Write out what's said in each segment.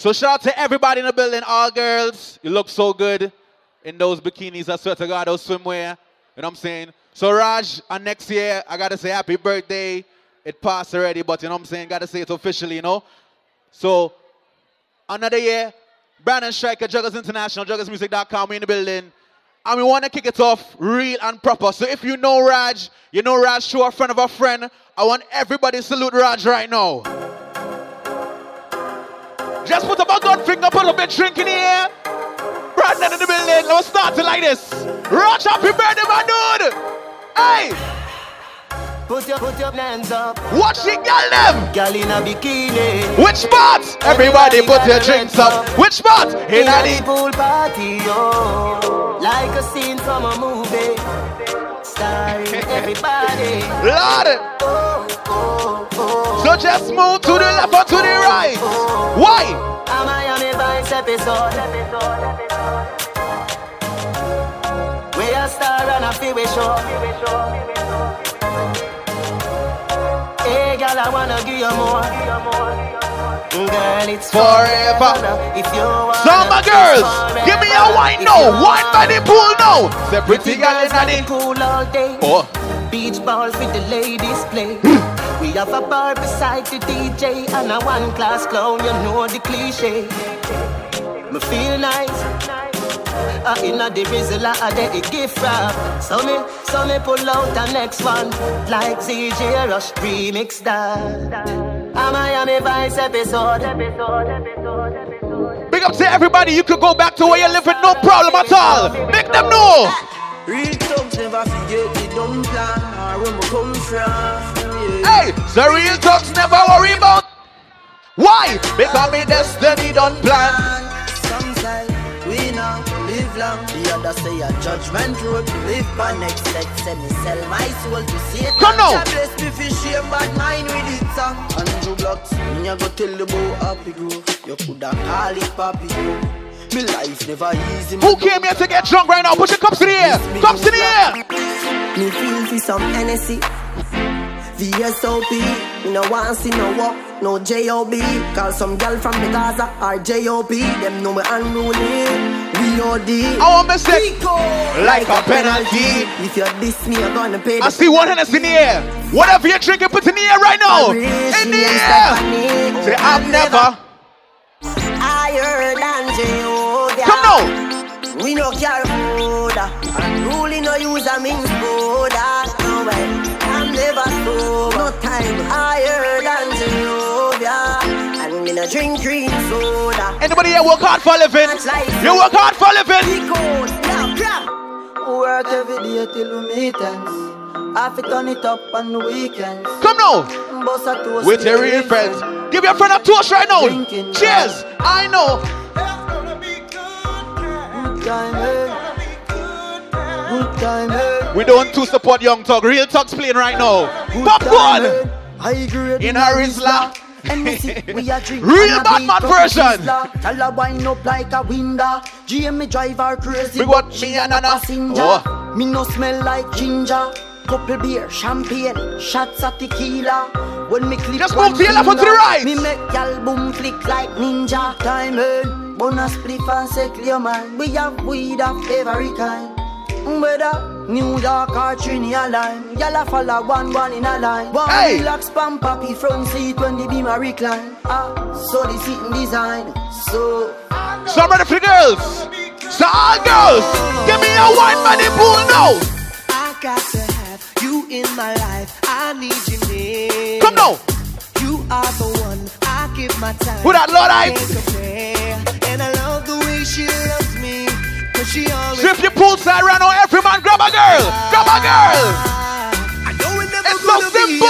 So shout out to everybody in the building, all girls. You look so good in those bikinis. I swear to God, those swimwear. You know what I'm saying? So Raj, and next year, I gotta say happy birthday. It passed already, but you know what I'm saying? Gotta say it officially, you know? So another year, Brandon Striker, Jugglers International, jugglersmusic.com, we in the building. And we want to kick it off real and proper. So if you know Raj, you know Raj show a friend of a friend. I want everybody to salute Raj right now. Just put up a gun finger, put a bit drink in the air. Brandon in the building. Let's start it like this. Raj, happy birthday, my dude. Hey. Put your, put your hands up. Watch the girl them. Girl in a bikini. Which spot? Everybody put your drinks up. Which spot? In a the pool party, oh. Like a scene from a movie. Starring everybody. Lord. Oh. So just move to the left or to the right. Why? A Miami Vice episode. We a star on a freeway show. Hey, girl, I wanna give you more. Girl, it's Forever. If you want Summer girls, give me a wine now. Wine by the pool now. Say pretty girl in the pool all day. Oh. Beach balls with the ladies play. we have a bar beside the DJ and a one class clown. You know the cliche. Me feel nice. Uh, inna the Rizla, I de a gift wrap. So me, so me pull out the next one like ZJ Rush remix that. A Miami Vice episode. Big up to everybody. You could go back to where you live with no problem at all. Make them know. Real thugs never forget don't plan or where we come from. Hey, the real thugs never worry about. Why? Because me destiny don't plan. Some say we now live long. The other say a judgment road to live by next set. Say me sell my soul to see it. Come now. Bless me for shame, bad mind with it. Andrew Blocks, me a go tell the boy happy groove. You coulda call it papi groove. Me life never easy. Who came here to get drunk right now? Push your cups in the air. Cups in the air. Me feel for some Hennessy. VSOP, me no want see no walk, no JOB. Call some girl from the Gaza or JOB. Them know me unruly. We OD. I want me say, like a penalty. If you diss me, you're gonna pay. I see one hand in the air. Whatever you're drinking, put in the air right now. In the air. Say, I've never. We no care food. Unruly no use a means food. No way. I'm never sober. No time higher than Jehovah. And me no drink green soda. Anybody here work hard for a living? You work hard for a living. Because now. Work every day till we meet ends. Have to turn it up on the weekends. Come now. Bust a toast With your real friends. Give your friend a toast right now. Drinking. Cheers. I know. Eh? Eh? We don't to support Young Thug. Real Thug's playing right now. Good Top one. eh? High grade In a Rizla. And me see, we a drink Real and a bad beat man up version. Tell her wind up like a window. GM drive her crazy. What she me and Anna. passenger. Oh. Me no smell like ginger. Couple beer, champagne, shots of tequila. When me click Just move to your left or to the right. Me make gal boom flick like ninja. In, bonus spliff and say clear man. We have weed of every kind. Whether New York or Trinidad line, y'all follow one one in a line. One Hey. relax pan papi front seat when the beam a recline. Ah, so the seating design. So So I'm ready for the girls. So all girls, give me a wine the pool now. I got to have you in my life. I need you near. Come now. You are the one give my time. Who that, Lord, I- And I love the way she loves me. Cause she always Strip your poolside right now. Every man grab a girl. Grab a girl. Ah, I know it never It's so simple.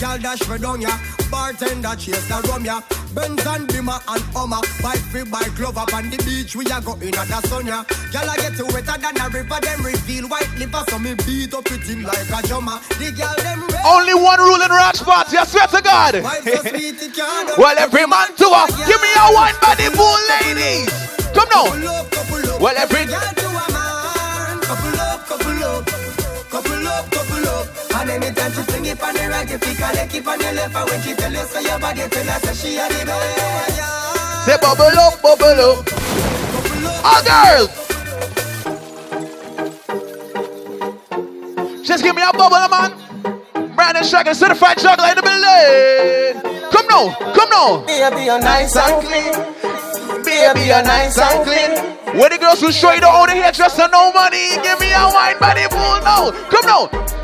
Girl dash for down ya. Bartender chase the rum ya. Benz and and Hummer. Bike free bike love up on the beach. We are going at the sun ya. Girl I get wetter than a river. Them reveal white liver. So me beat up it in like a drummer. The girl them red. Only one rule in Rock I swear to God. Why so sweet it can't well, every man to her. Give me a wine by the pool, ladies. Come now. Couple up, couple up. Well, every- girl to a man. Couple up, couple up. Couple up, couple up. And anytime she fling it on the right, you pick a leg, keep on the left. And when she tell you say your body, tell her say she a the best. Say bubble up, bubble up. Ah, All girls. Just give me a bubble, man. Brandon Shaggy, certified juggler in the building. Come now, come now. Baby, you're nice and clean. Baby, you're nice and clean. When the girls will show you the only hairdresser, no money. Give me a wine the pool now. Come now.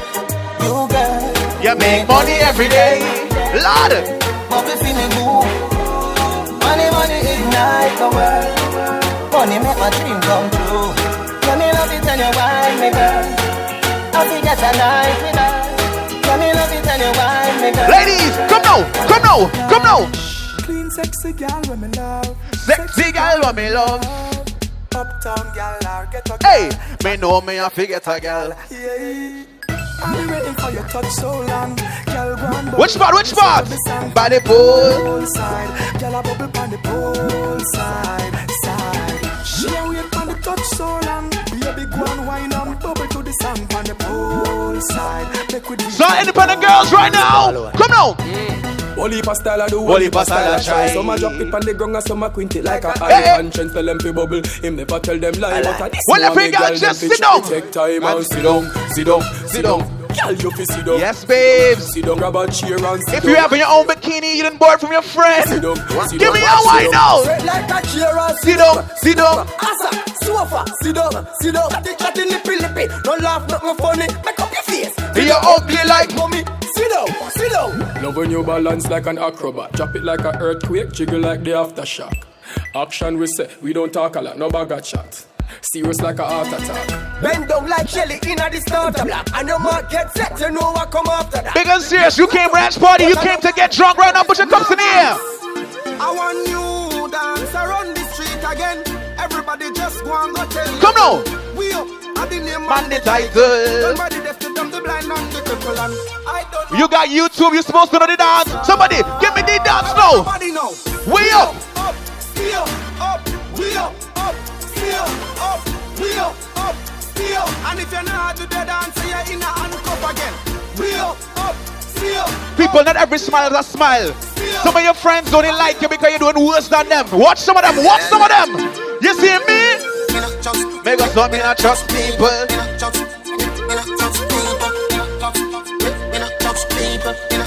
You girl, You make money every day. Lord. bubble feeling good. Money, money ignite the world. Money make my dream come true. Let me love it and you wine me girl. I think that's a night with her. Let me love it and you wine me girl. Ladies, come now, come now, come now. Clean, sexy gal, when me love. Sexy girl, what me love. Uptown gal, or get a Hey, me know me a forget a girl. Yeah. Which part, which part? By the pool. Side. Gal, a bubble on the pool side. Side. She a wait on the touch so long. Baby, go and wine and bubble to the song on the pool side. Make we So independent girls right now, come now. Whole heap of style I do, Whole whole heap heap of of style I try. Some a try. drop it on the ground and some a quint it like a Hey, hey. eye. Conscience tell them fi bubble, him never tell them lie. But a this Well, one every make girl girl just sit down. Take time And and sit down, sit down, sit down. Girl, you fi sit down. Yes, babes. Sit down, grab a chair and sit If down. you have your own bikini, you didn't borrow from your friend. Sit down, sit Give me down, a sit wine now. Like a chair and Sit down, sit down. Asa, sofa, sit down, sit down. Chatty, chatty, lippy, lippy. No laugh, nothing funny. Make up your face. Be You're ugly like Mommy, sit down, sit down. Love when you balance like an acrobat. Drop it like an earthquake, jiggle like the aftershock. Action we say, we don't talk a lot, no bag of chat. Serious like a heart attack. Bend down like jelly in the starter block. And your mark get set, you know what come after that. Big and serious. You came ranch party. You came to get drunk right now. Put your cups in the air. I want you dance around the street again. Everybody just go and go tell you. Come now. We up, I the name Man, the title. Somebody deaf to them, the blind and the cripple and I don't know. You got YouTube. You supposed to know the dance. Somebody, give me the dance now. Nobody know. We up. Up, still up, we up, up, still up, we up, up. And if you're not the dance, you're in a handcuff again. We up, up. People, not every smile is a smile. Some of your friends don't like you because you're doing worse than them. Watch some of them. Watch some of them. You see me? Make us want me not trust people.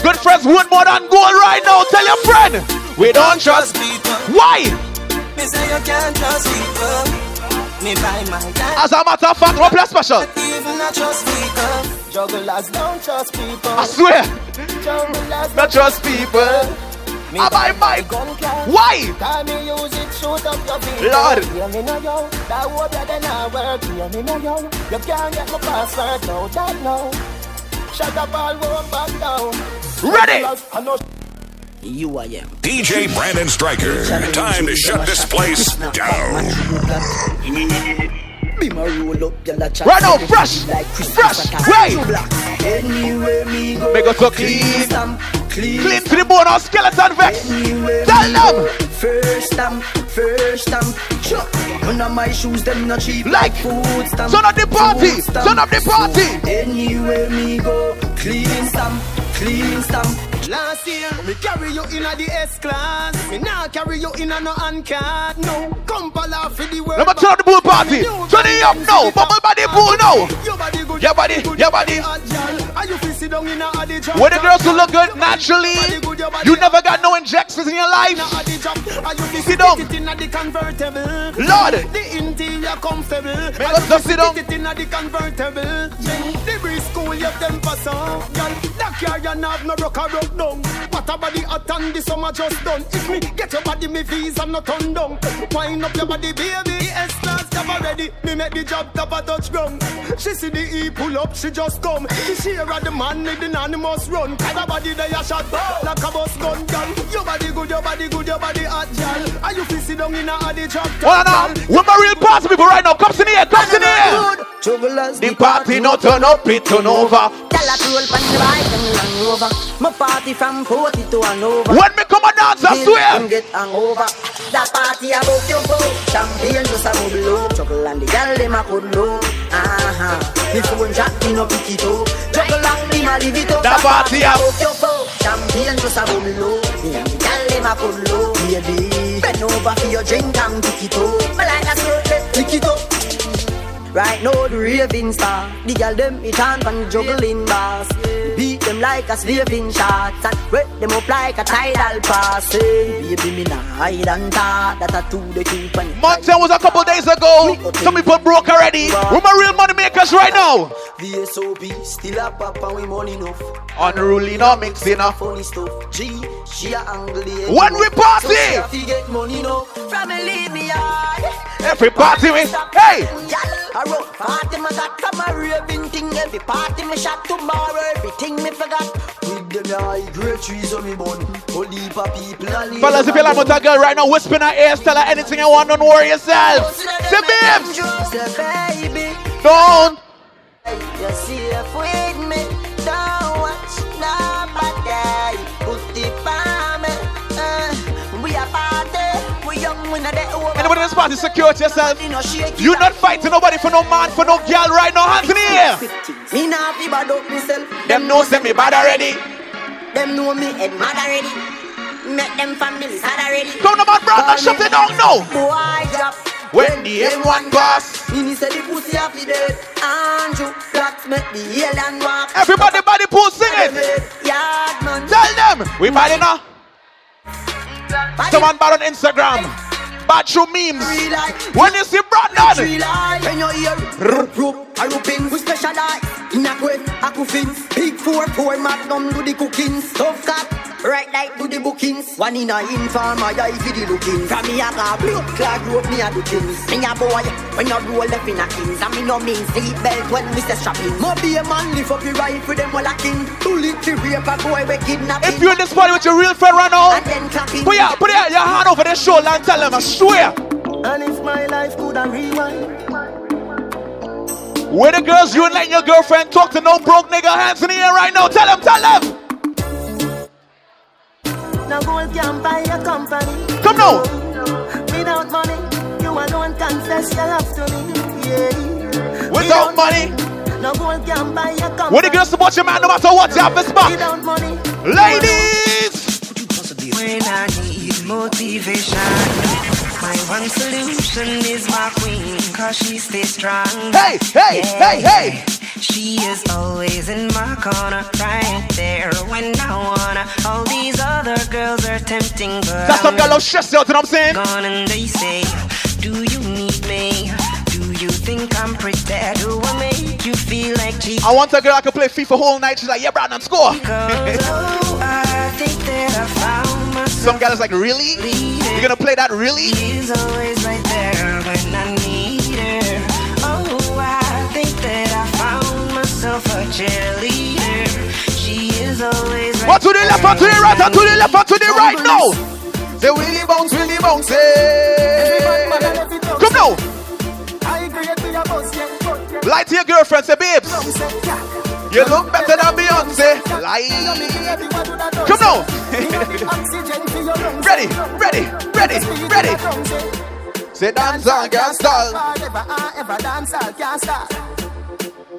Good friends worth more than gold right now. Tell your friend. We don't trust. People. Why? Me say you can't trust people. Me buy my time. As a matter of fact, no plus special. Even not trust people. Jugglers don't trust people. I swear. Jugglers Not trust people. Me I buy my. gun class. Why? Time me use it, shoot up your video. Lord. Hear me now, yo. That would better not work. Hear me now, yo. You can't get my password, no, that no. Shut up, all won't back down. Ready? You I am. DJ Brandon Stryker. Time to shut this place down. Be my roll up, gyal a chat. Right now, fresh. Like Fresh. Right. Anywhere me go. Make us so clean. Clean. Clean to the bone or skeleton vex. Tell them. First time, first time. Sure. None of my shoes them not cheap Like food stamp. son of the party, son of the party. Anywhere me go, clean stamp, clean stamp. Last year, me carry you in a the S class. Me now carry you in a no uncat. No, come laugh for the world. Let me turn the pool party. Turn it up now. Bubble the pool now. Your body good. Your body, your body. And you feel sit down in a addy jump. When the girls who look good naturally, you never got no injections in your life. In a addy jump. And you feel Sit down. a the. Lord. The interior comfortable. Make us just sit down. A the convertible. The breeze cool your temper so. Girl, that car and have no rock or rub down. What a body hot and the summer just done. If me get your body, me visa no turn down. Wind up your body, baby. The S class job ready. Me make the job top a touch ground. She see the E pull up, she just come. The share of the man with the anonymous run. Kind of body they a shot like a bus gun gun. Your body good, your body good, your body hot, girl. Are you feel sit down in a the drop Hold on now. We're my real party people right now. Come to here, come to here. Jugglers, The party no turn up, it turn over. Tell a roll pan the bike and Land Rover. My party from 40 to Hanover. When me come and dance, I Till swear. them get hangover. That party about your boat. Champagne just a bubble low. Juggle and the gal dem a could low. Uh-huh. Me phone jack me no pick it up. Juggle and me ma leave it up. That party a- about your boat. Champagne just a bubble low. Me and the gal dem a could low. Baby, bend over for your drink and pick it up. Me like a skirt, pick it up. Right now the raving star The girl them it on and juggling bars Beat them like a slaving shots And wet them up like a tidal passing. Baby me nah hide and talk That a two the keep and Mountain was a couple days ago. Some people broke already. We're my real money makers right now. VSOP still a pop and we money enough. Unruly, no mixing up. Funny stuff. G, she a angle When we party! So she get money now From me leave me yard Every party we, hey, a rough party me got from a raving thing. Every party me shot tomorrow. Everything me forgot With them a high grade trees on me bun Whole heap of people a fellas, if you like a girl right now, whisper in her ear, tell her anything you want, don't worry yourself. Say, babes, Say baby. Don't. You're safe Don't Anybody in this party, secure yourself. You know, shake it You up. not fighting nobody for no man, for no girl right now. Hands in the air. Me nah fi bad up myself Them know send me bad already. Them know me head mad already. Make them families had already. Come on, man, brother, shut it down now. Boy drop. When the M1 pass, Mini said the pussy have the dead. Andrew Blacks make the alien walk. everybody body pool sing it. Yard man. Tell them we bad enough. Someone bad on Instagram. Bad through memes. When you see Brandon. When you hear rope a rooping, we specialize in a quit, a coffin. Big four four magnum do the cooking. Tough cat. Right like do the bookings. One in a inform, I eye for the looking. From me a car blood clot rope me a do things. Me a boy when you roll left in a kings. And me no mean seat belt when we say strapping. Mo be a man lift up your rifle them all a king. Bullet to rape a boy we kidnapping. if you're in this party with your real friend right now, and then clapping. put your, put your, your hand over their shoulder and tell them, I swear. And if my life could have rewind, Where the girls you and letting your girlfriend talk to no broke nigga hands in the air right now. Tell them, tell them. No gold can buy a company. Come now. Without money, you alone confess your love to me. Yeah. Without money, no gold can buy a company. when the girls support your man no matter what, you have this back. Without money, Ladies, When I need motivation, my one solution is my queen, cause she stays strong. hey, hey, hey, hey. She is always in my corner, right there when I wanna. All these other girls are tempting, but That's some girl who stress out, you know what I'm saying? gone and they say, Do you need me? Do you think I'm pretty? Do I make you feel like cheap? I want a girl I can play FIFA whole night. She's like, yeah, Brandon, score. Cause oh, I think that I found myself. Some guy is like, really? You're gonna play that really? She's always right there when I need myself a cheerleader. She is always right One to the left, one to the right, one to the left, one to the right now. Say willy bounce, willy bounce, hey. Come now. I agree with your boss, yeah. Lie to your girlfriend, say babes. You look better than Beyonce. Lie. Come now. Ready, ready, ready, ready. Say dance on gas stall. Forever and ever dance all can't stop.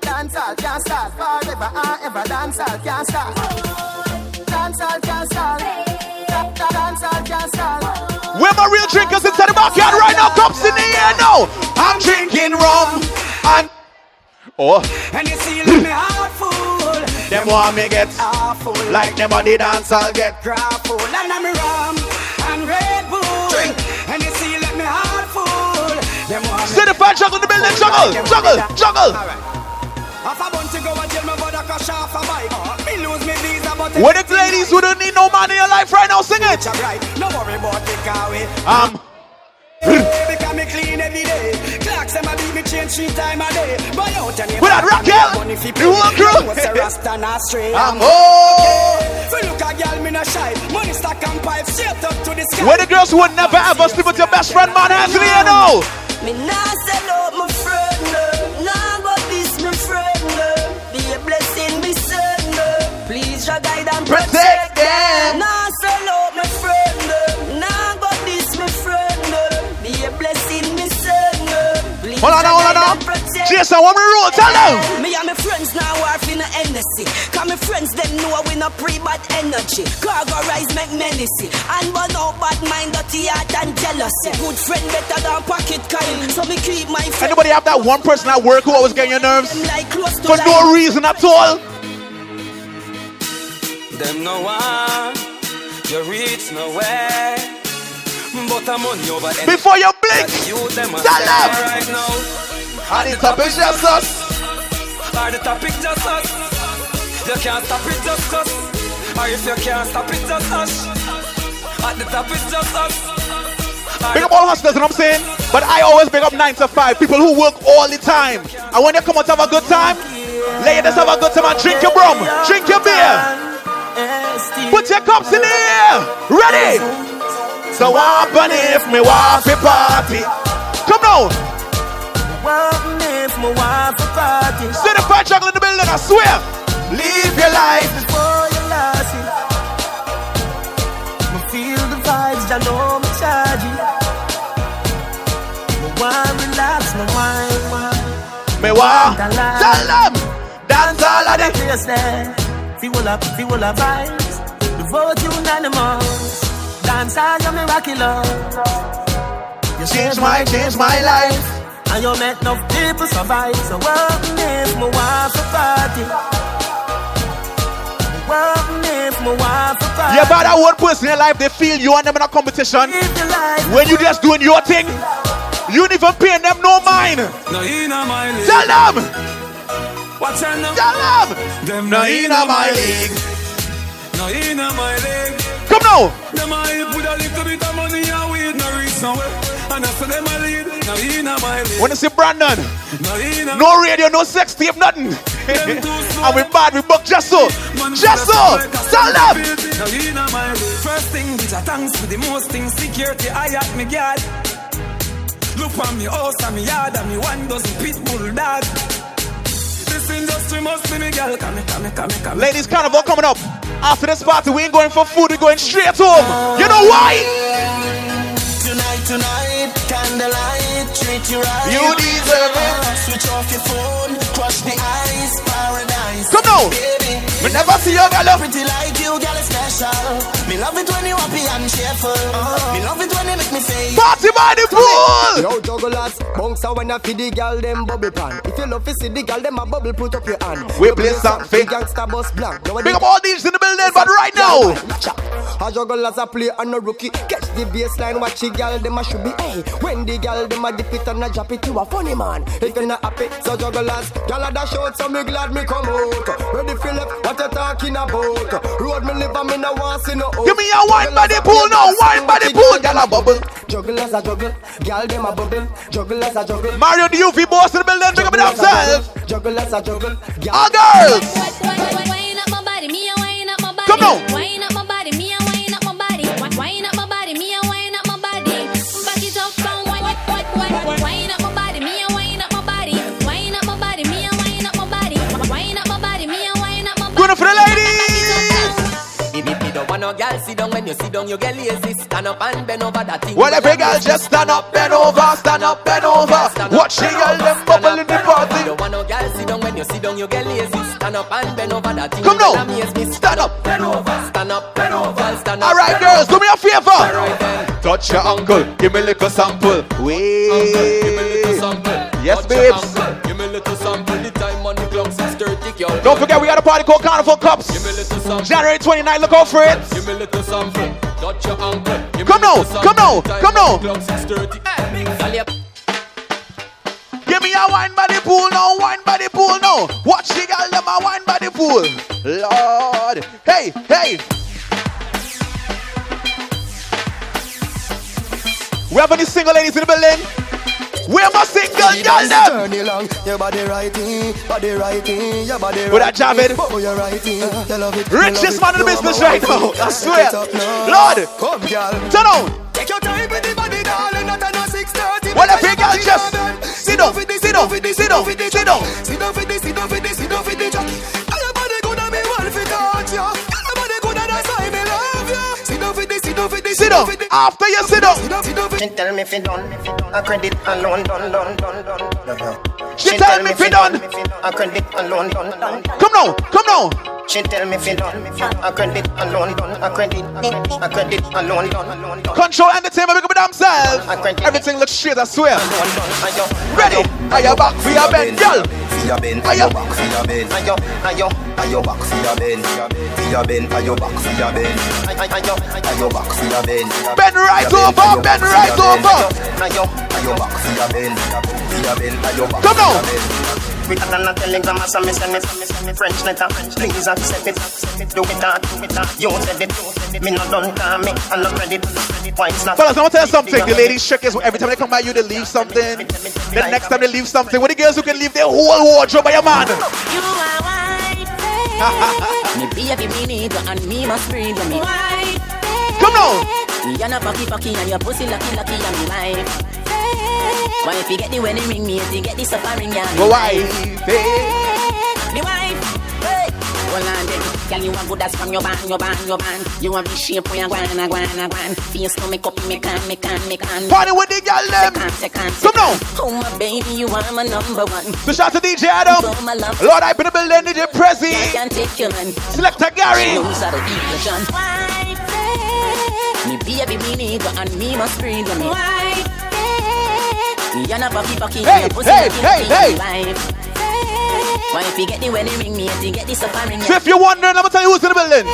Dance all can't stop. Forever and ever dance all can't stop. Dance all can't stop. Da- da- Dance all can't stop. Where my real drinkers inside the backyard right now? Cups in the air now. I'm drinking rum and oh, And you see, let me heart full. them want me get Heart full. like them on the dance I'll get. Crowd full. And I'm rum and Red Bull. Drink. And you see, let me heart full. Them want me Certified juggle in the building, juggle, juggle, juggle. Alright. Half a to go and tell me about a crash off a bike. Me lose me visa Where the ladies who don't need no man in your life right now, sing it. No worry about the car way. Um, Because me clean every day. Clocks them a beat me change three time a day. Boy out and With that Raquel, the whole crew. What's a rasta not straight. oh. Fi look a girl me no shy. Money stack and pipe straight up to the sky. Where the girls who would never ever sleep with your best friend, man, hands in the air now. Me nah sell Protect them. them. Nah sell out my friend, no. Nah go this my friend, no. Be a blessing, me son, no. Please Hold on now, hold on now. Jason, what we roll? Tell them. me and my friends now are in Hennessy Cause my friends them know we no pre-bad energy Cargo rise make menacey And burn out bad mind, dirty heart and jealousy Good friend better than pocket kind So me keep my friend Anybody have that one person at work who always getting your nerves like for no reason at all? Them no one, you reach nowhere. But I'm on you over Before you blink, You them a Tell them. right now. and it's a business us. Are the topic just us? You can't stop it just us. Or if you can't stop it just us. At the top it's just us. Or Big up all hustlers, you know what I'm saying? But I always big up 9 to 5, people who work all the time. And when you come out to have a good time, ladies have a good time and drink your rum, drink your beer, put your cups in the air, ready? So what if me want to party? Come now, What if my wife a party certified jungle in the building, I swear. Live your life. Before you lost it Me feel the vibes, I know me charge it Me want relax, me want, want Me want tell them dance all of the place there. Feel up, feel up vibes. The vote unanimous. Dance all your miraculous. You change my change my life. And you make enough people survive. So what if me want for party? What if me want for party? You about that one person in life, they feel you and them in a competition. Live your life. When you just doing your thing, you ain't even paying them no mind. No in a my league. Tell them, Watch out now. tell them. Them No in my league. No in my league. Come now. Them help with a little bit of money and weed no reach nowhere. And that's them a lead. No in my league. When you see Brandon, No in no radio, no sex tape, nothing. and we bad, we book just so. Just so. Tell them. No in my league. First thing, bitch, I thanks for the most things. Security, I at me guard. Look on me house and me yard and me one dozen pit bull dog. This industry must be me girl. Come come come come. Ladies Carnival coming up. After this party, we ain't going for food, we're going straight home. You know why? Tonight, tonight, candlelight, treat you right. You deserve it. Switch off your phone, crush the ice, paradise. Come now. Baby, We never see your girl. pretty like you, girl, is special. Me love it when you happy and cheerful. Uh-huh. Me love it when you make me say. Party by the pool. Yo, jugglers, bounce out when I feed the girl them bubble pan. If you love to see the girl them a bubble, put up your hand. We play something. Gangsta bus blank. Now Big up all these in the building, but right now. A jugglers a play and a rookie. Catch the baseline, watch the girl them a should be. Hey, when the girl them a dip it and a drop it, to a funny man. If you not happy, so juggle jugglers, girl a dash out, so me glad me come out. Ready for left, what you talking about? Road me live and me no want see no. out. Give me a wine by the pool now, wine by the pool, girl a bubble. Jugglers a juggle, girl them a bubble. Jugglers a juggle. Mario the UV boss in the building, big up it himself. Jugglers a juggle. girl- All girls. Wine up If if you don't want no girl sit down when you sit down you get lazy stand up and bend over that thing. Well, every girl just stand up, bend over, stand up, bend over. Watch the girl them bubble in the party. don't want no girl sit down when you sit down you get lazy stand up and bend over that thing. Come now. Well, amaze me. Stand up, bend over, stand up, bend over, stand up. All right, girls, do me a favor. Touch your uncle, give me a little sample. Give me a little Wait. sample. Yes, babes. Give me a little sample. Don't forget, we got a party called Carnival Cups. Give me a little sample. January 29, look out for it. Give me a little sample. Touch your uncle. Give Come a now, come now, come on now. the clock 6:30. Hey, girl, you Give me a wine by the pool now, wine by the pool now. Watch the girl them a wine by the pool. Lord Lord. Hey, hey. We have any single ladies in the building? Where my single girl them? Journey long, your body righty, body righty, your body With that Javid. Oh, you're righty, you love it. Richest man in the business right now. I swear. Get up now. Lord. Come, girl. Turn on. Take your time with the body, darling, not on a 6:30. Well, if you girl just sit down, sit down, sit down, sit down. Sit down sit down sit down for this. And your body good and me want fi touch you. And your body good and that's why me love you. Sit down sit down for this, Sit down. After you sit down. Sit down, sit down for She tell me if you done, a credit alone, done, done, done, done. She tell me if you done. a credit alone, done, done. Come now, come now. She tell me if you done, a credit alone, done, a credit, a credit alone, done, done. Control entertainment, make up themselves. Everything looks straight, I swear. Ready? Are you back for your bed, girl? For your bend, Are you? back, for your bend. Ayo, ayo, Are your back, for your bend. For your bend, are your back, for your bend. Are your back, for your bend. Bend right over, bend right over. ayo. Are your back, for your bend. For your bend, are your back, Come for on. your bend. We got a telegram, so me send me, send me, send me French letter. Please accept it, do it, ah, do it, ah. You said it, me not done, call me, I'm not ready. Why it's not? Fellas, I'm gonna tell you something. The ladies trick is every time they come by you, they leave something. The next time they leave something, what the girls who can leave their whole wardrobe by your man. You are white, Me baby, me need you and me must breathe you. Me white, Come now. You're not fucky fucky and your pussy lucky lucky and me wife. Why if you get the wedding ring, me if you get the suffering, yeah. Go wife. Eh. Me wife. Hey. Hold on then, girl you a good as from your band, your band, your band. You a be shape when you gwan, a gwan, a gwan. Face no make up, me can, me can, me can. Party with the girl them. Second, second, Come now. Oh my baby, you are my number one. So shout to DJ Adam. Oh my love. Lord, I put the building, DJ I can't take your man. Selector Gary. Those are the illusion. white, Me baby, me need you and me must breathe you. Me white, You're not fucky fucky Hey, pussy hey, hey, hey. wife. Why if you get the wedding ring, me if you get the suffering, So if you're wondering, I'm gonna tell you who's in the building.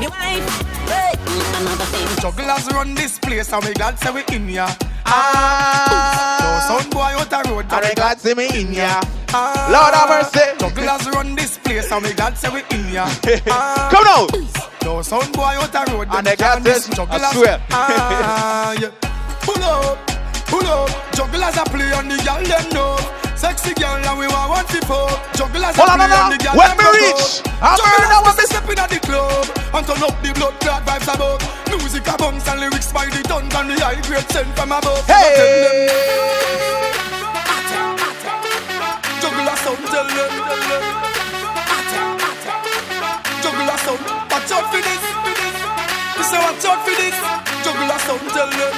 me wife. Hey. Another thing. Jugglers run this place and we glad say we in ya. Ah. No sound boy out the road. And they glad see me in ya. Ah. Lord have mercy. Jugglers run this place and we glad say we in ya. Ah. Come now. No sound boy out the road. And they got this, I swear. Ah, yeah. Pull up, pull up. Jugglers a play on the girl them know. Sexy girl and we want one fuck. Jugglers Hold a play on the girl When go reach. I'm burning when me step at the club and turn up the blood clot vibes about. Music a bounce and lyrics by the tons and the high grade sent from above. Hey. Juggler sound, tell them. Sound, watch out for this. We say watch out for this. Juggler sound, tell them.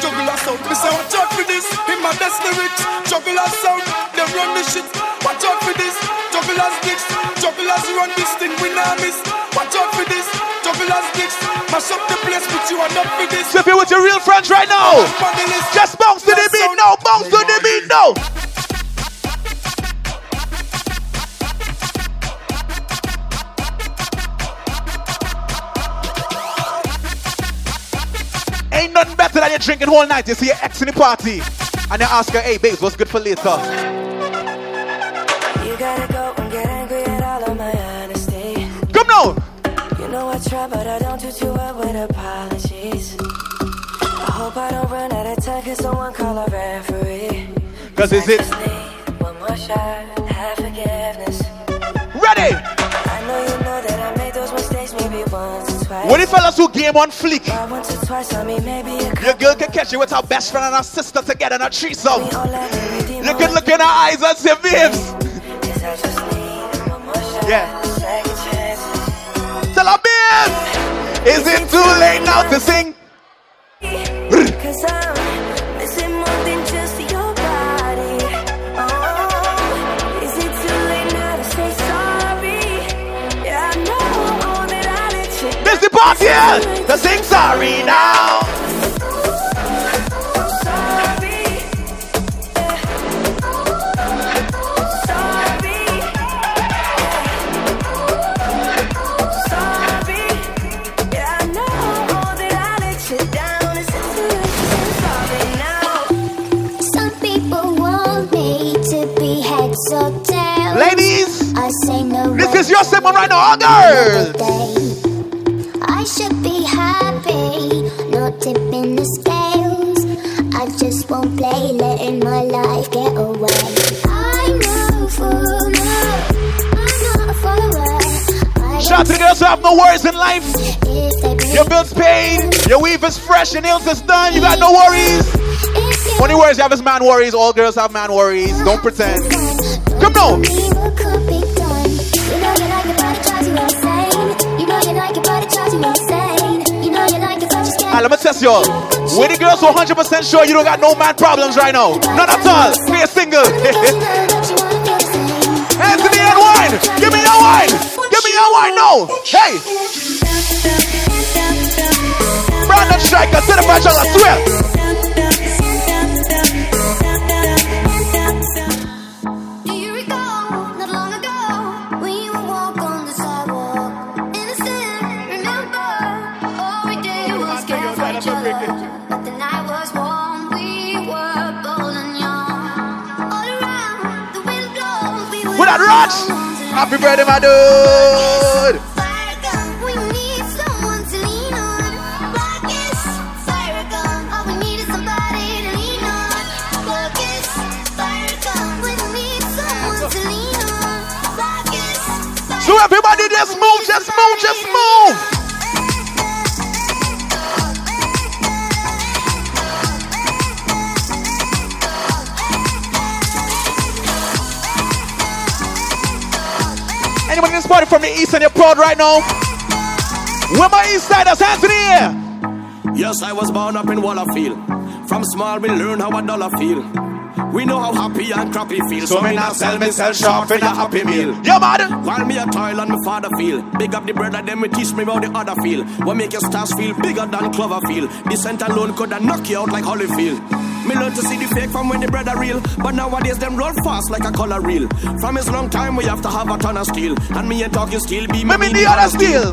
Juggler sound, we say watch out for this. In my best lyrics, juggler sound, they run the shit. Watch out for this. Jugglers dicks, jugglers run this thing, we nah miss. Watch out for this. Jugglers dicks, mash up the place, put you on up for this. If you're with your real friends right now, just bounce to the beat now. Bounce to the beat now. Nothing better than you drinking whole night. You see your ex in the party, and you ask her, "Hey, babes, what's good for later?" You gotta go and get angry at all of my honesty. Come now. You know I try, but I don't do too well with apologies. I hope I don't run out of time, cause someone call a referee. Cause is it One more shot, once or twice. What if fellas who game on fleek? But once or twice, I mean maybe a Your girl can catch you with her best friend and her sister together in a threesome. all let me You can look in her eyes and say, babes. Cause I just need one more shot, Yeah. Tell her, babes. Is it too late now to sing? Me to be heads or tails. Ladies. I say no. This is your segment right now, all girls. Shout out to the girls who have no worries in life. Your bills paid, your weave is fresh, your nails is done, you got no worries. Only worries you have is man worries. All girls have man worries. Don't pretend. Come on. Alright, let me test y'all. Where the girls who 100% sure you don't got no man problems right now? None at all. Be a single. the strike across the face of the sweat Do you recall not long ago we would walk on the sidewalk? Innocent, remember? All we did was care for each other. But the night was warm, we were bold and young. All around, the wind blows, we With that Raj. Happy birthday, my dude. We need someone to lean on. Focus, fire gun. All we need is somebody to lean on. Focus, fire gun. We need someone to lean on. Focus, So everybody just move, just move, just move. Party from the east and you're proud right now? Where my east siders, hands in the. Yes, I was born up in Wallafield. From small, we learn how a dollar feel. We know how happy and crappy feel. So me not sell myself short in a happy meal. Yeah, man. While me a toil and my father feel. Big up the brother, then me teach me about the other feel. What make your stars feel bigger than Cloverfield. The scent alone could have knock you out like Holyfield. Me learn to see the fake from when the bread are real. But nowadays them roll fast like a color reel. From his long time we have to have a ton of steel. And me ain't talking steel, be me, me the other steel.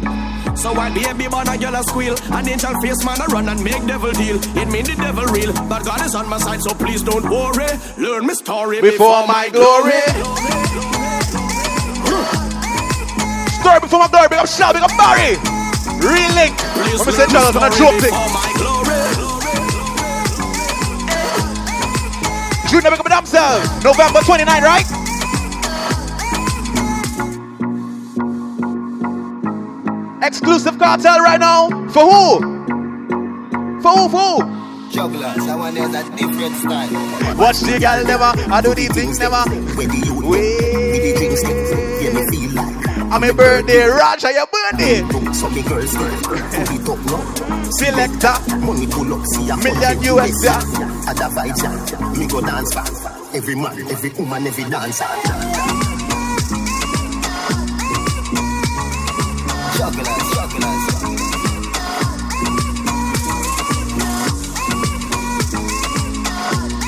So I baby born a girl a squeal An angel face man a run and make devil deal It mean the devil real But God is on my side so please don't worry Learn my story Before my glory. Story before my glory. Big up Shell, big up Barry. Real link. Let me say Charles on a joke thing. Junior, big up themselves. November 29, right? Exclusive cartel right now. For who? For who? For who? Jugglers, that one is a different style. Watch the girl never, I do the things never. When the drinks you know feel like I'm a birthday, Roger, your birthday. So me girls, girls, girls, it up now. Selector, money pull up, see a Million US. Other vibes. Me go dance back. Every man, every woman, every dancer.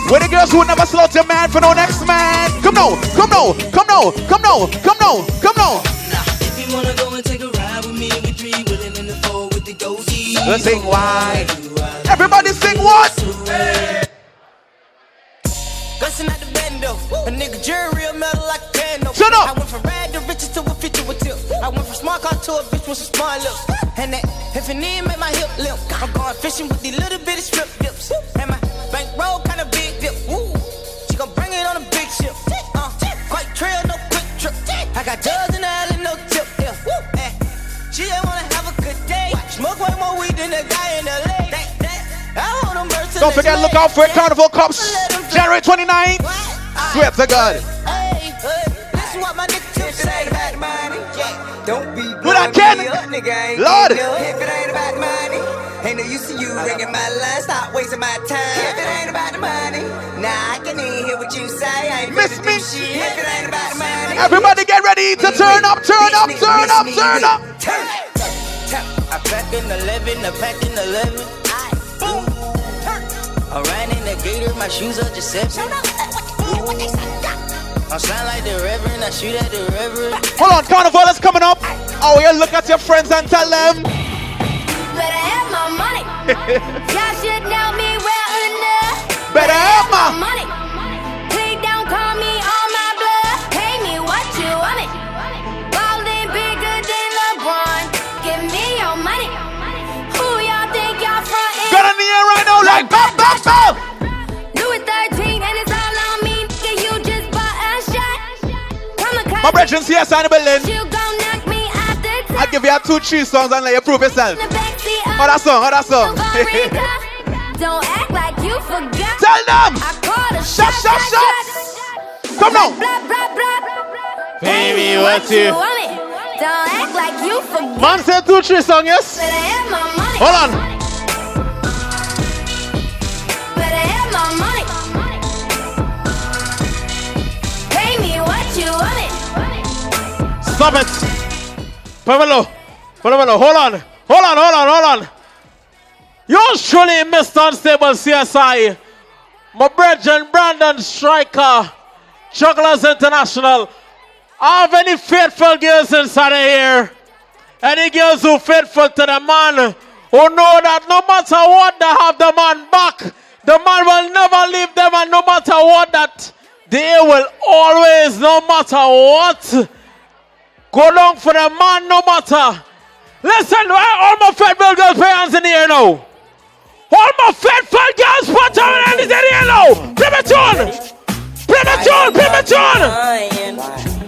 Where the girls who never slow to man for no next man. Come now, come now, come now, come now, come now, come now. If you wanna go and take a ride with me, we three willing in the four with the goatee. Let's sing why. Everybody sing what? Bustin' at the bando. A nigga jury real metal like a candle. Shut up. I went from rad to riches to a feature with tip. I went from smart car to a bitch with some smart lips. And that if it need make my hip limp. I'm going fishing with these little bitty strip dips. And my bankroll kinda big I got drugs in the no tip. Yeah. Woo. Eh. She just wanna have a good day. Smoke way more weed than the guy in LA. I hold them birds Don't forget, look out for it. Carnival Cups, January 29th. Swear to God. Hey, hey, listen what my nigga Tip say about money. Yeah. Don't be Do that, Ken. Lord. If it ain't about money, ain't no use to you ringing my line. Stop wasting my time. If it ain't about the money, nah, I can even hear what you say. I ain't Miss finna do shit. If it ain't about the money, Everybody get ready to turn up, turn up, turn up, turn up. turn it. Turn. I pack in 11, I pack in 11. I boom. Turn. I ran in the gator, my shoes are just seven. I sound like the reverend, I shoot at the reverend. Hold on, Carnival is coming up. Oh, yeah, look at your friends and tell them better have my money. Y'all should know me well enough. Better have my money. Please don't call me on my blood. Pay me what you want it. Ballin' bigger than LeBron. Give me your money. Who y'all think y'all frontin'? Got in the air right now like bop, bop, bop. Louis 13 and it's all on me. Nigga, you just bought a shot. Kamikaze. My brethren, see sign Berlin. You gon' the top. I'll give you two cheese songs and let you prove yourself. Other song, that song. Don't act like you forgot. Tell them. I caught shut. Come on. Baby, what you want Don't act like you forgot. Mom said two, three song, yes? Hold on. Stop it! Pamelo! Pamelo, hold on! Hold on, hold on, hold on. Yours truly, Mr. Unstable CSI. My brethren, Brandon Striker. Jugglers International. Have any faithful girls inside of here? Any girls who faithful to the man who know that no matter what they have the man back, the man will never leave them and no matter what that they will always, no matter what, go long for the man no matter. Listen, all my faithful girls put hands in the air now. All my faithful girls put your hands in the air now. Play me tune. Play me tune, play me tune.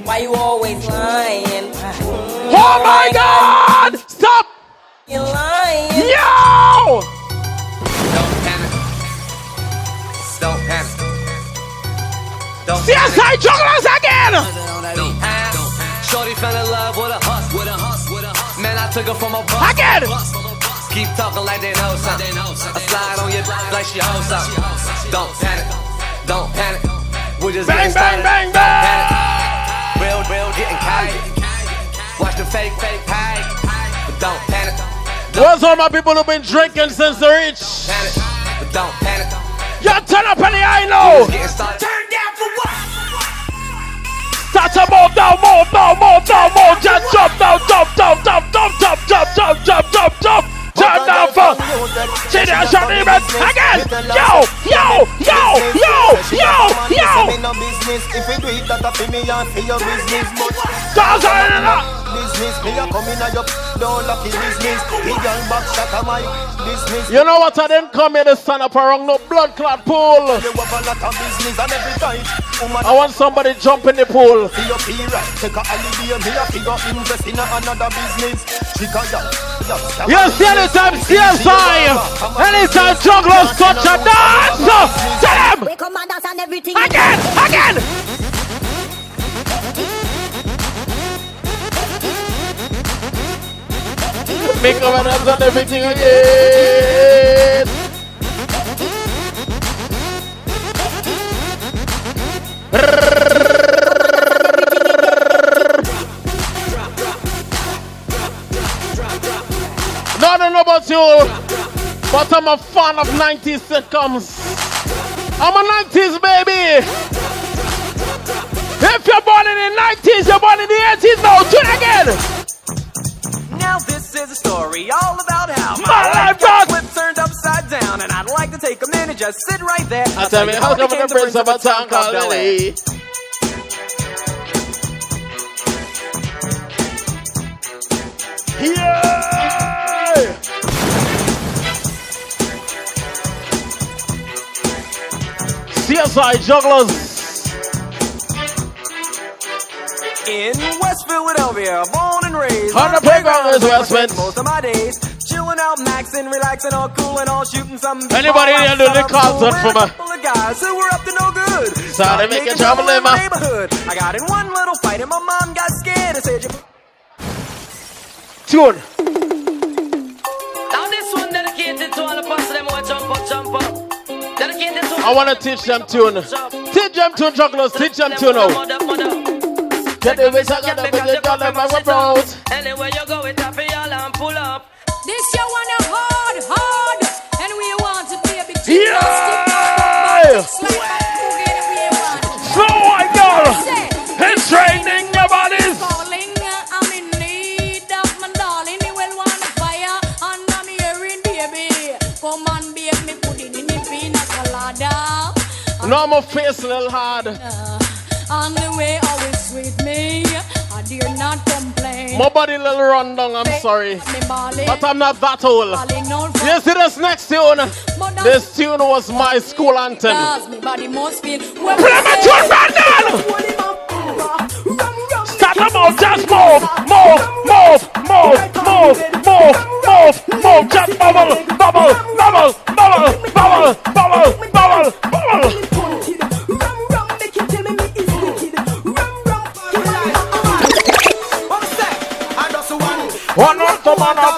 Why you always lying? Oh my God! Stop! You lying. Yo! Don't panic. Don't panic. Don't CSI jugglers again! Don't panic. Shorty fell in love with a took her from a bus. Again! Keep talking like they know something. I slide on your like she hoes something. Don't panic. Don't panic. We just Bang, getting bang, started. bang, bang! panic. Real, real getting kite. Watch the fake, fake hide. But don't panic. Where's all my people who've been drinking since the reach? Panic. But don't panic. You turn up in the eye now! Turn down for what? Start to move down, move down, move down, move Just jump down, jump, jump, jump, jump, jump, jump, jump, jump, jump, jump. Turn down for See that shot even again Yo, yo, yo, yo, yo, yo if you do it that a me and for your business Cause I ain't a business. Me a come in a your door lucky business. Me young back shot a my business. You know what I didn't come here to stand up around no blood clot pool. You have a lot of business and every time I want somebody jump in the pool. For your period take a holiday me a figure invest in another business. Chica ya ya Yes, anytime CSI Anytime jugglers touch a dance oh, Tell them We come and dance and everything. Again, again! Make up and dance and everything again No, no, no, about you. But I'm a fan of 90s sitcoms. I'm a 90s baby. If you're born in the 90s, you're born in the 80s. Now, it again. Now this is a story all about just sit right there. I tell me how come the prince of a town called Lily. Yeah! CSI jugglers. In West Philadelphia, born and raised. On the playground is where I spent. most of my days. Chilling out, maxing, relaxing, all cool and all shooting some. Anybody here do the concert for me? Couple of guys who were up to no good. Started making trouble in my- neighborhood. I got in one little fight and my mom got scared and said, Tune. Now this one dedicated to all the boss them who jump up, jump up. Dedicated to I want to teach them tune. Teach them tune, jugglers. Teach them tune now. Get the way, get the way, get the way, we're proud. Anywhere you go, it's a for y'all and pull up. Year a hard, hard, and we want to be a big Yeah! So I go. It's raining your bodies. Calling, uh, I'm in need of my darling. Me well want fire, and I'm hearing baby. Come and bake me pudding in the pina colada. No, my face little hard. On the way, My body little run down, I'm sorry. But I'm not that old. You see this next tune? This tune was my school anthem. Cause me body must feel Play my tune, Brandon! Come on, just move, move, move, move, move, move, move, move. Just bubble, bubble, bubble, bubble, bubble, bubble.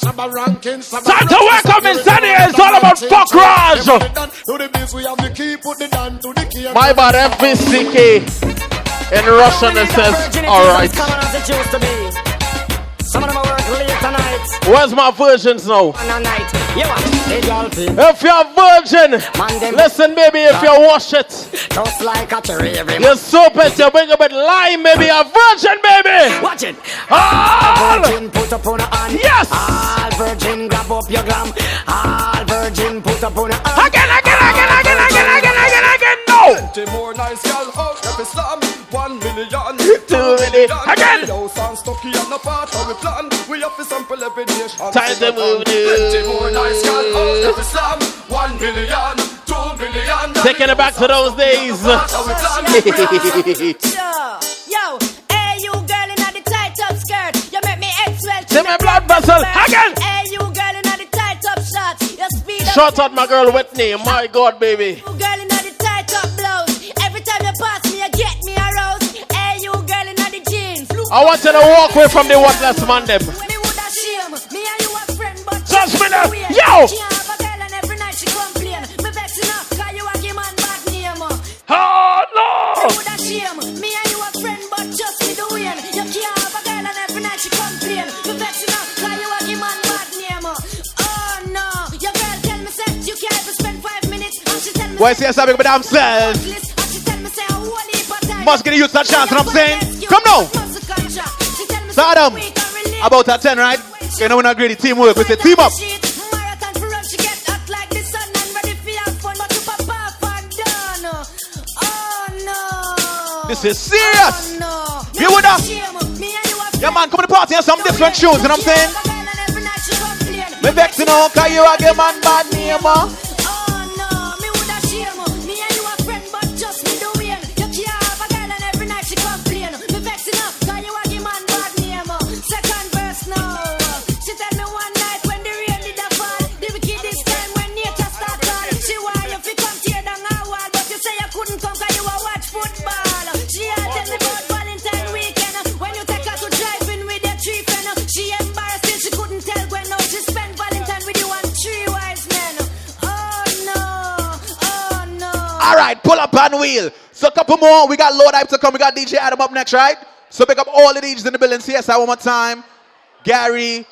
to welcome in Sunny. It's all about fuck Raj. My bad FVCK. In Russian it says alright. Some of them are work tonight. Where's my virgins now? One a night. You are the. If you're virgin, listen, baby, if you wash it, Just like a cherry every you soap it, you bring a bit lime, baby, a virgin, baby. Watch it. All virgin put up on a hand. Yes. All virgin grab up your glam. All virgin put up on a hand. Again, again, again, again, again, again, again, again, no. Plenty more nice girl out every slam. One million. Two million. Again. Yo, sound stocky and a part of we plan. We have to sample every nation. Time to move, Plenty more nice girl out every slam. One million. Two million. Taking it back to those days. Yo, hey See me blood vessel again. Hey you girl in the tight up shorts, you speed up. Shout out my girl Whitney, my God, baby. You girl in the tight blouse, every time you pass me, you get me aroused. Hey you girl in the jeans. I want you to walk away from the worthless man them. Me woulda shame, me and you a friend, but Just me. Yo. And she tell me Boy, see something with themselves. Must get used to that chance, what I'm saying? Come now. So Adam, about a 10, right? You know we're not greedy teamwork, we say team up. This is serious. You would have. Yeah, man, come to the party and some different tunes, you know what I'm saying? Me vex you know, cause you a give man bad name, All right, pull up on wheel. So a couple more. We got Lord Hype to come. We got DJ Adam up next, right? So pick up all the DJs in the building. CSI one more time. Gary,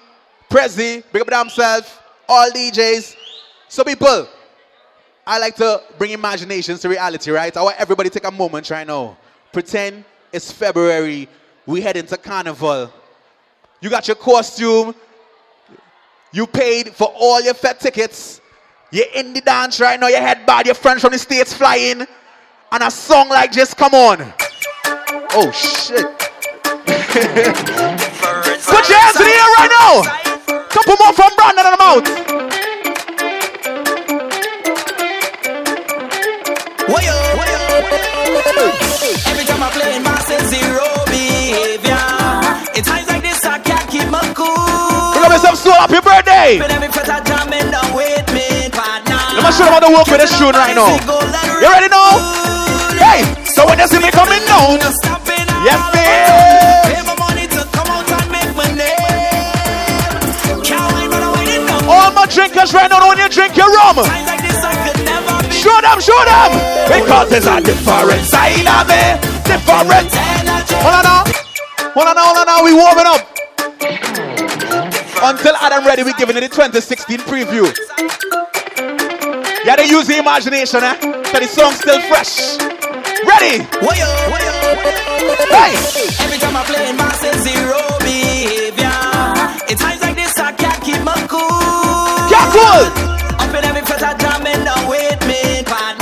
Prezi, big up themselves. All DJs. So people, I like to bring imaginations to reality, right? I want everybody take a moment right now. Pretend it's February. We head into carnival. You got your costume. You paid for all your fed tickets. You're in the dance right now. Your head bad. Your friends from the States flying. And a song like just come on. Oh, shit. Put your hands in the air right now. Couple more from Brandon and I'm out. Every time I play in massive zero behavior. In times like this, I can't keep my cool. You got yourself soul happy birthday. But every foot I jamming down with me, partner. Let me show them how to work with this tune right now. You ready now? Hey, so when you see me coming down, yes, Pay my money to come out and make my name. Can't wait for the wedding now. All my drinkers right now, when you drink your rum, Times like this, I could never be. show them, show them. Because there's a different side of me. Different. Hold on now. Hold on now, hold on now. We warming up. Until Adam ready, we're giving it a 2016 preview. Yeah, they use the imagination, eh? But the song's still fresh. Ready? Hey! Every time I play in massive zero behavior. At times like this, I can't keep my cool. Get cool!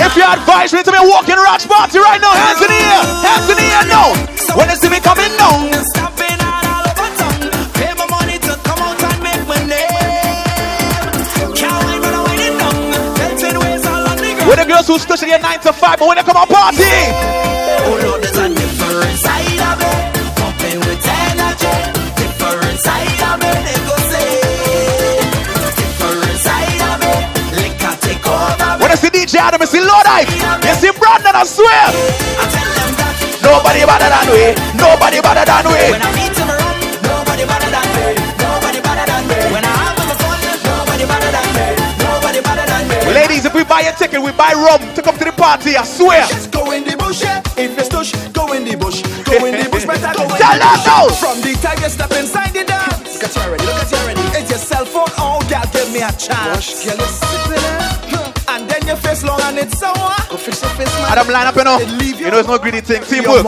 If you advise me to be walking Raj party right now, hands in the air, hands in the air now. When they see me coming down, girls who special get 9 to 5, but when they come on party, Oh Lord, there's a different side of it. Pumping with energy. Different side of it. They go say. Different side of it. Take over. when I see DJ Adam, I see Lord you see Brandon, I swear. Nobody better than we, nobody better than we. When I meet him around, we buy a ticket, we buy rum to come to the party, I swear. Just go in the bush, yeah. If it's tush, go in the bush. Go in the bush, better go in Tell the her bush. now. From the time you step inside the dance. Look at you already, look at you already. It's your cell phone, oh, girl, give me a chance. Girl, and it's sour. Go fix your face, man. Adam line up, you know. You know it's no greedy thing. Teamwork.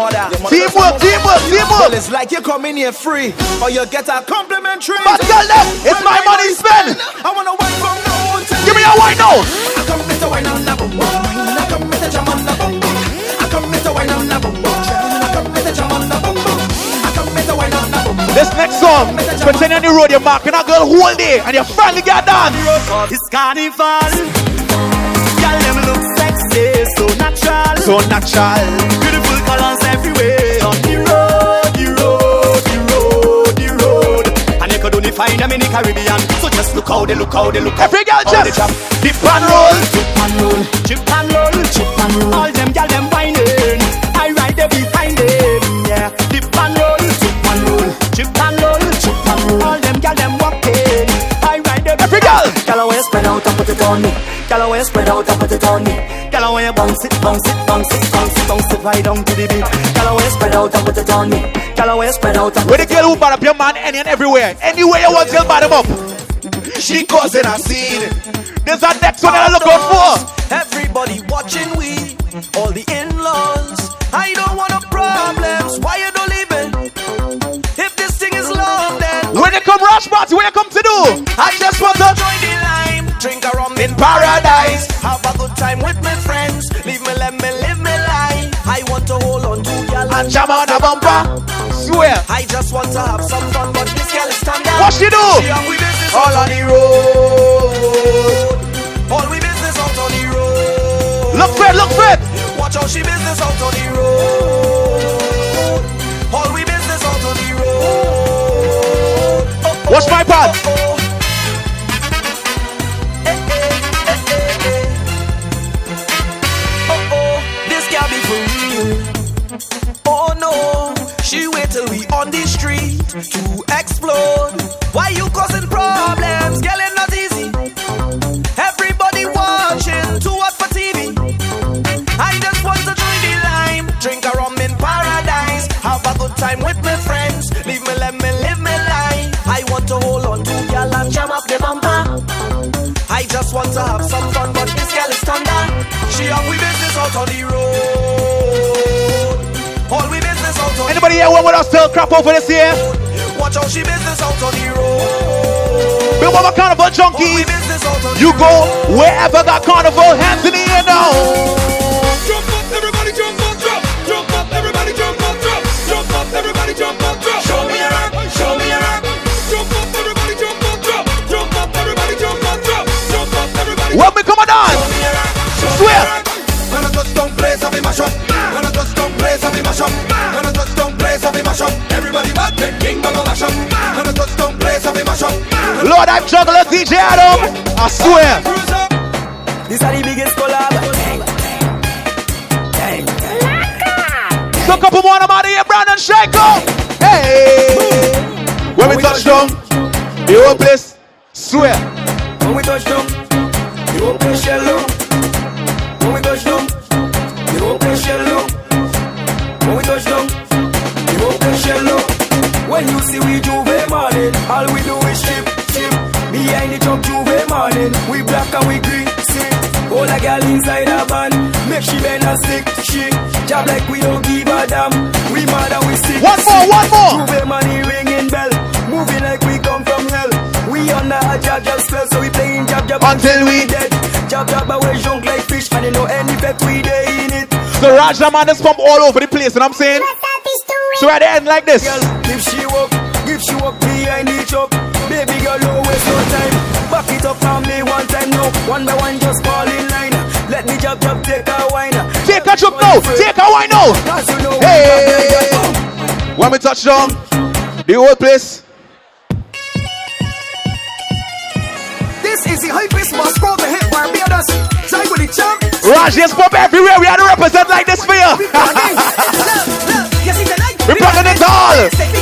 Teamwork, teamwork, teamwork. Well, it's like you come in here free, or you get a complimentary. But tell them, it's my money spent. I wanna wine from now on Give me a wine now. I come with the wine on the. I come with the jam on the. I come with the wine on the. I come with the jam on the boom. I come with the wine on the boom. This next song, pretend on the road, you're marking a girl whole day, and you finally get done. It's carnival. Natural. So natural. Beautiful colors everywhere. On the road, the road, the road, the road. And you could only find them in the Caribbean. So just look how they look how they look. how- Every girl just they jump. dip and roll. Chip and roll, chip and roll, chip and roll. All them gal them whining, I ride there behind them. Yeah, dip and roll, chip and roll, chip and roll, chip and roll. All them gal them walking, I ride there. Every girl. Girl, I spread out and put it on me. Girl, I spread out and put it on me. Bounce it, bounce it, bounce it, bounce it, bounce it right down to the beat. Girl, I spread out and put it on me. Girl, I spread out With the girl who bought up your man any and everywhere. Anywhere you want, girl, bought him up. She causing a scene. There's a next one that I look out for. Everybody watching we, all the in-laws. I don't want no problems. Why you don't leave it? If this thing is love, then When you come rush party, what you come to do? I just want to join the line, drink a rum in paradise. Have a good time And jam on the bumper. Swear. I just want to have some fun, but this girl is standing. What she do? She All on the road. All we business out on the road. Look fit, look fit. Watch how she business out on the road. All we business out on the road. Watch my part. To explode. Why you causing problems? Girl, it not easy. Everybody watching, too hot for TV. I just want to join the line, drink a rum in paradise, have a good time with my friends. Leave me, let me live my life. I want to hold on to girl and jam up the bumper. I just want to have some fun, but this girl is thunder. She have we business out on the road. All we business out on the road. Anybody here want us still crap over this year? Watch out, she business out on the road. Big Mama Carnival junkies. Business out You go wherever got carnival, hands in the air now. Lord, I'm juggler DJ Adam. I swear. This are the biggest collab. So couple more, I'm out of here, Brandon Shanko. Hey. When we touch down, the whole place, swear. When we touch down, the whole place shell. When we touch down, the whole place shell. When we touch down, the whole place shell. When you see we Juve Juve we black and we green, sick. All a girl inside a van, make she bend and stick, shit. Job like we don't give a damn. We mad and we sick. One more, one more. Juve money ringing bell, moving like we come from hell. We under a jab jab spell, so we playing jab jab until we dead. Jab jab away junk like fish, and you know any pep we dey in it. So Raj the man just pump all over the place, you know what I'm saying? So at the end like this. Girl, if she walk, if she walk behind each up, baby girl, don't waste no time. Back it up on me one time, no, one by one, just fall in line. Let me jab jab take a wine. Take a chop now, take a wine now. Cause Hey, when we touch down, the whole place. This is the hypest must go the hit Barbados. Side with the champ. Raj just pop everywhere. We had to represent like this for you. You see tonight, We plugging it all.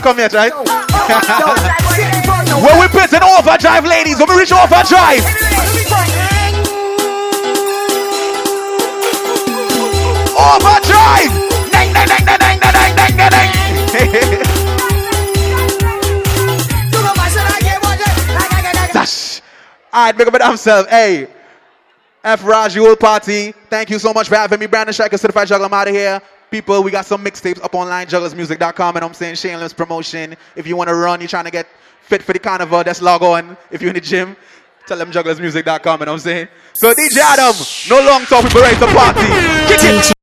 In come yet, right? when we prison overdrive, ladies, when we reach overdrive. Overdrive! Dang, dang, dang, dang, dang, dang, dang, dang, dang. All right, big up themselves. Hey, F Raj, you whole party. Thank you so much for having me. Brandon Striker, certified juggler. I'm out of here. People, we got some mixtapes up online, jugglersmusic.com, and I'm saying shameless promotion. If you want to run, you're trying to get fit for the carnival, just log on. If you're in the gym, tell them jugglersmusic.com, and I'm saying. So DJ Adam, no long talk, people ready to party. Kick it.